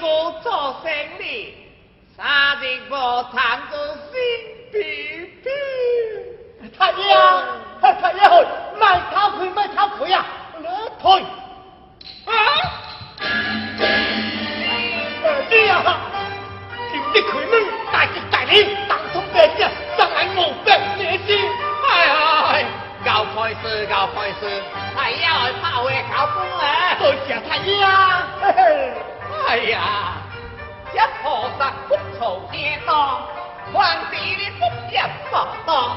过做生意，三日无谈过心皮皮。太爷啊，太爷，卖偷开，卖偷开啊！退。啊！你啊，今日开门，大吉大利，当通百姓，让俺无病解心。哎哎，搞开事，搞开事，太爷来拍话搞崩嘞！多谢太爷啊！哎呀，一菩萨不愁天当，皇帝你不接不当，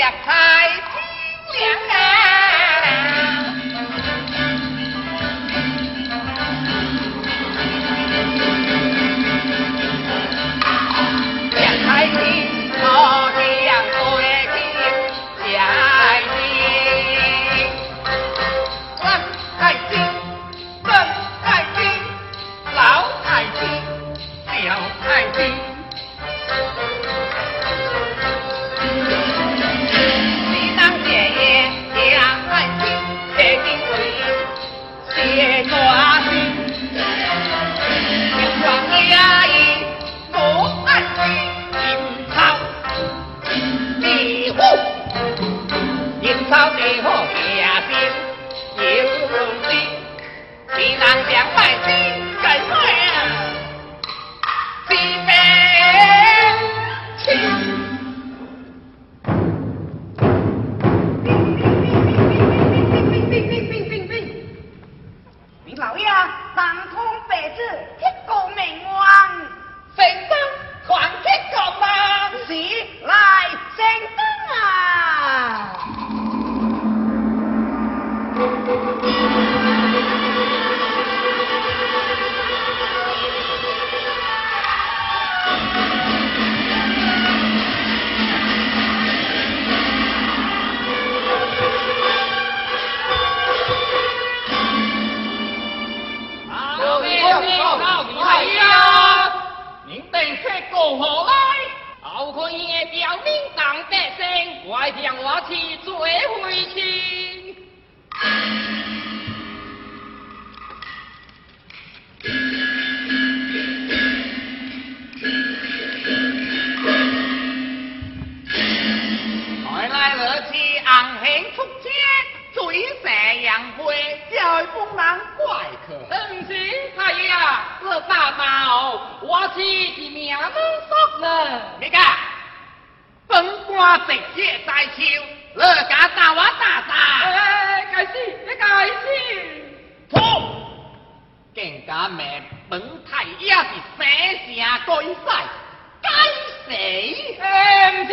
两开心两开。谁？哎，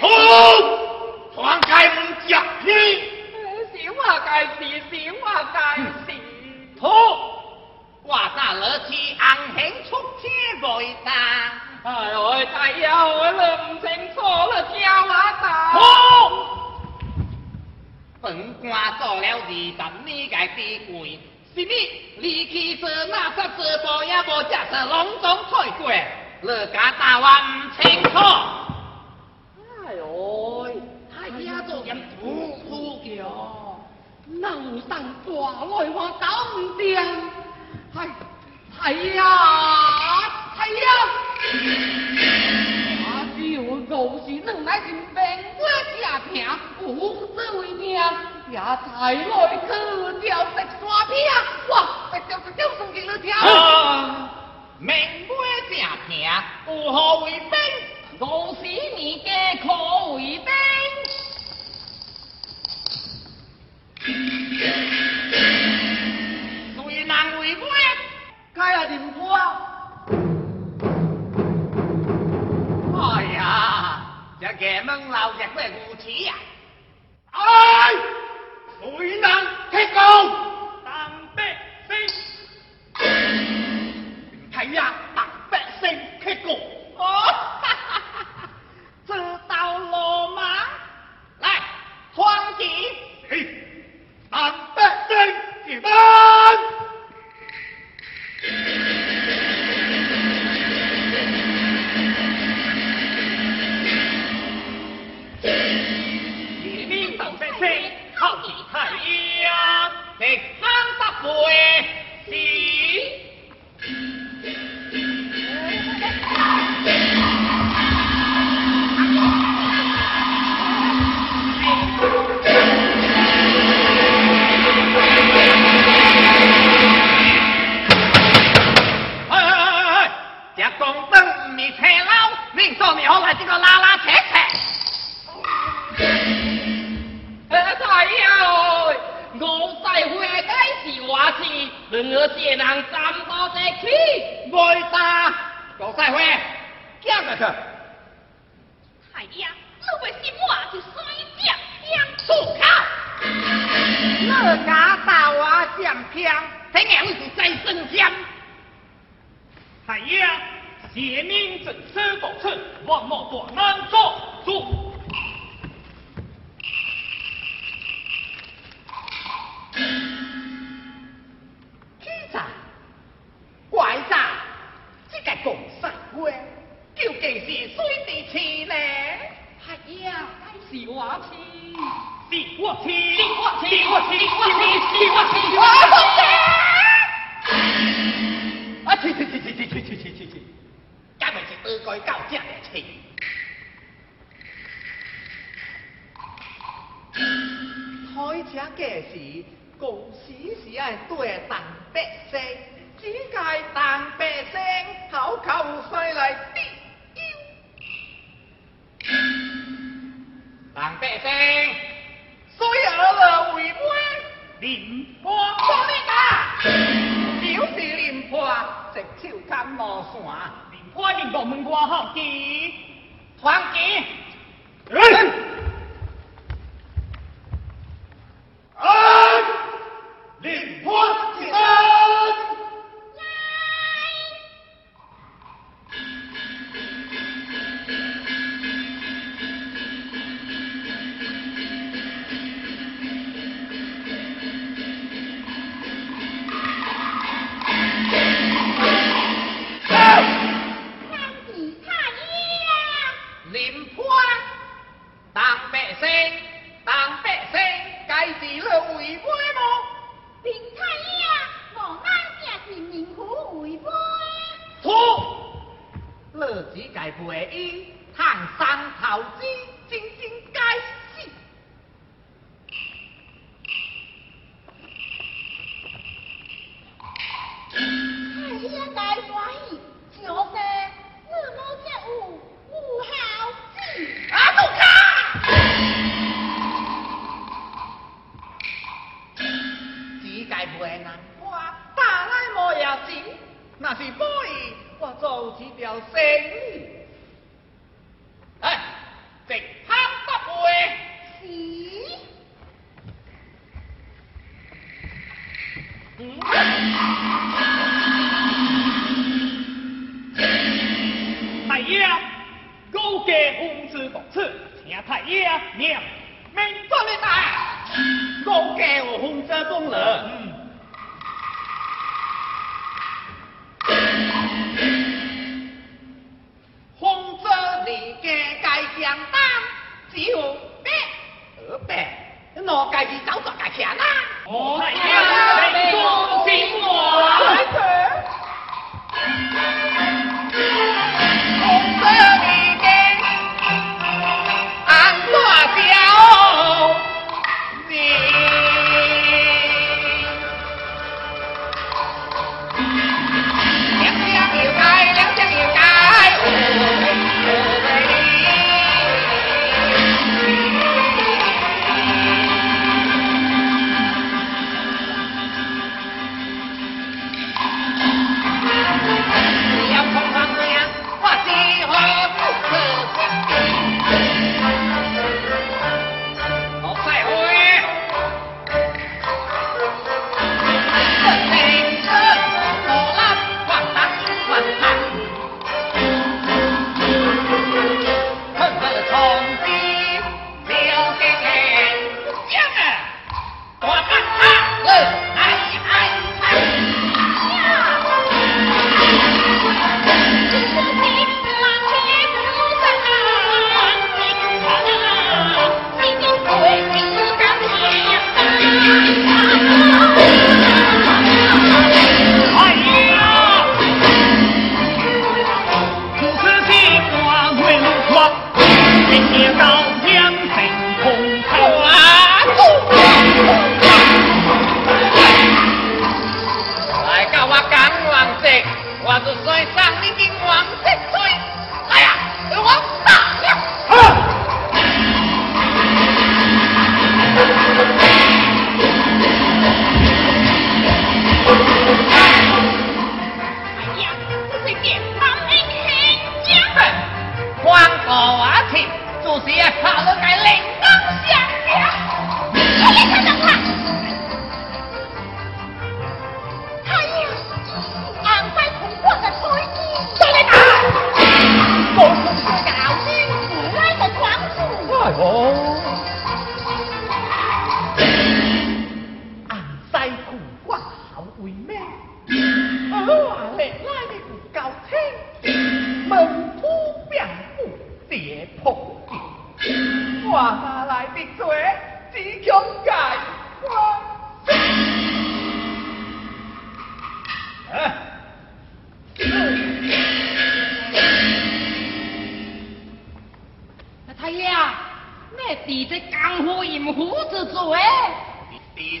不。好，传开门接你。小话该死，小话该死。好，我那老七硬行出车外打。哎呦，大爷，我都不清楚了，叫哪大？好，本官做了二十年该地位。是你，你气做那啥事，不也无吃是隆重菜。乐家大王清楚。哎呦，太家做人粗粗叫，能上抓来我搞唔定。哎，哎呀，哎呀，阿舅就是能来认命，我吃平，我这位命也才来去掉食刷片，哇，石雕石雕送给你跳。啊明月正平有何为兵？五十年家可为兵？对人为官，该来认官。哎呀，这衙门老爷怪无耻呀！哎，对人踢狗。一人站到这去，袂大。国赛花，行下去。太爷，你袂是我就摔将将出口。你大娃我将将，怎样是再生将？太爷，贤明正身不出，王莫大难做主。该是话是。是我妻，是我妻是我妻，是我妻是我妻，是我妻啊！去去去去去去去去去去，根本是恶该到这的气。开车驾驶，公司是爱对当百姓，只该当百姓口口西来老百姓，虽 cây sen suối ở lừa, 手牵毛线，林 môn, đình quân có 起来那是杯，我做几条生。哎，直拍不回。是。太爷，高家公子独此，请太爷念，免做你来，高家有子功劳。相当，只有百二百，我家己走作家钱啦。我家人恭喜我。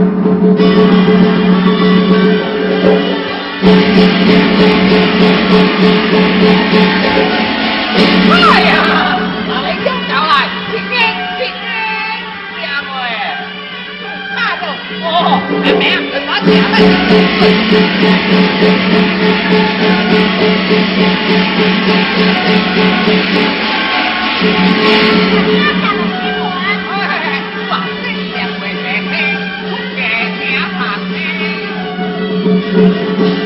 心话，Thank you.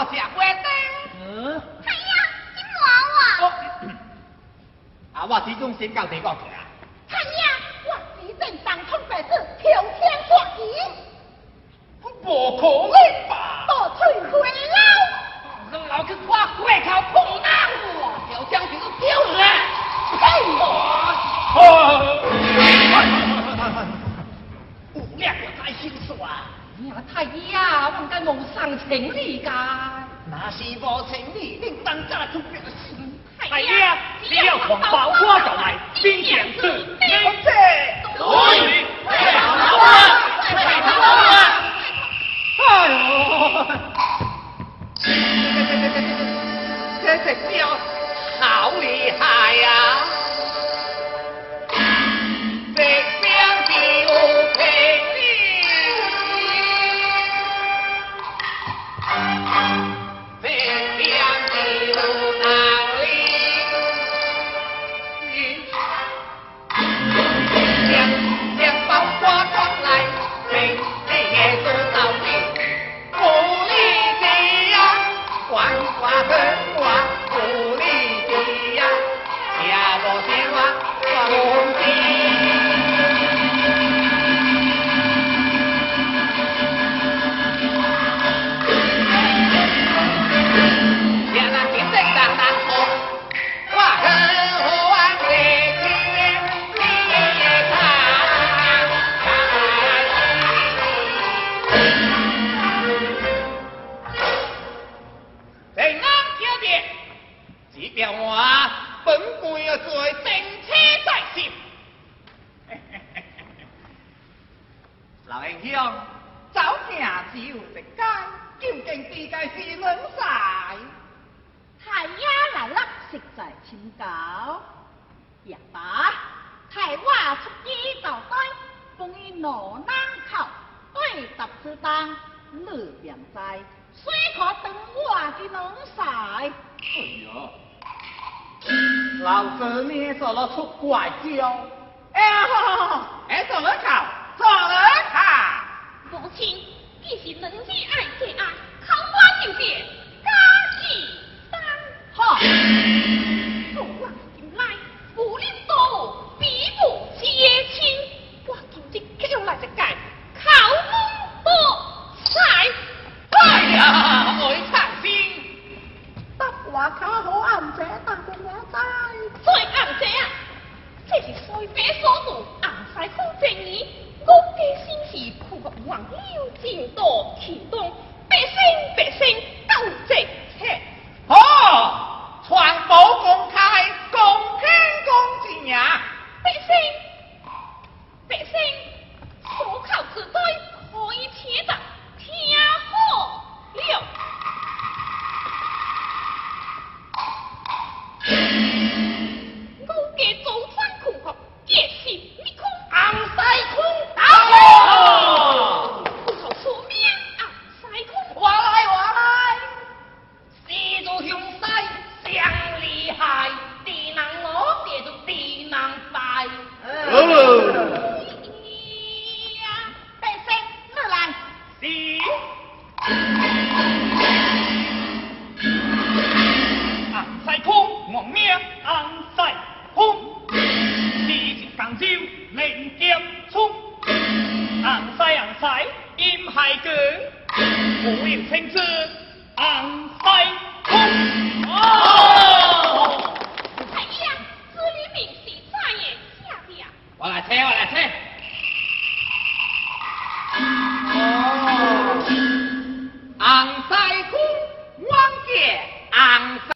后生个食花灯。嗯，哎呀，金娃娃，哦，啊，我始终先教你讲起啊。看呀，我只正当通白子，挑天说地，不可能吧？倒退回老。让老去夸快靠碰难我，小将军丢人。有呀，太呀，我该无上情理噶。那是无情理，你当家出表示。太爷，你要黄包瓜就来，官要做正车在先。老英雄，早行只有一街，究竟地界是两晒。太爷来了，实在清高。也罢，太我出衣招待，奉以罗南口，对答之当，你便知，虽可等我的两晒。哎呀，老子呢做了出怪招，哎呀，哎，做了考，做了考。母亲，既是能力爱最爱，靠我就变家己当。好，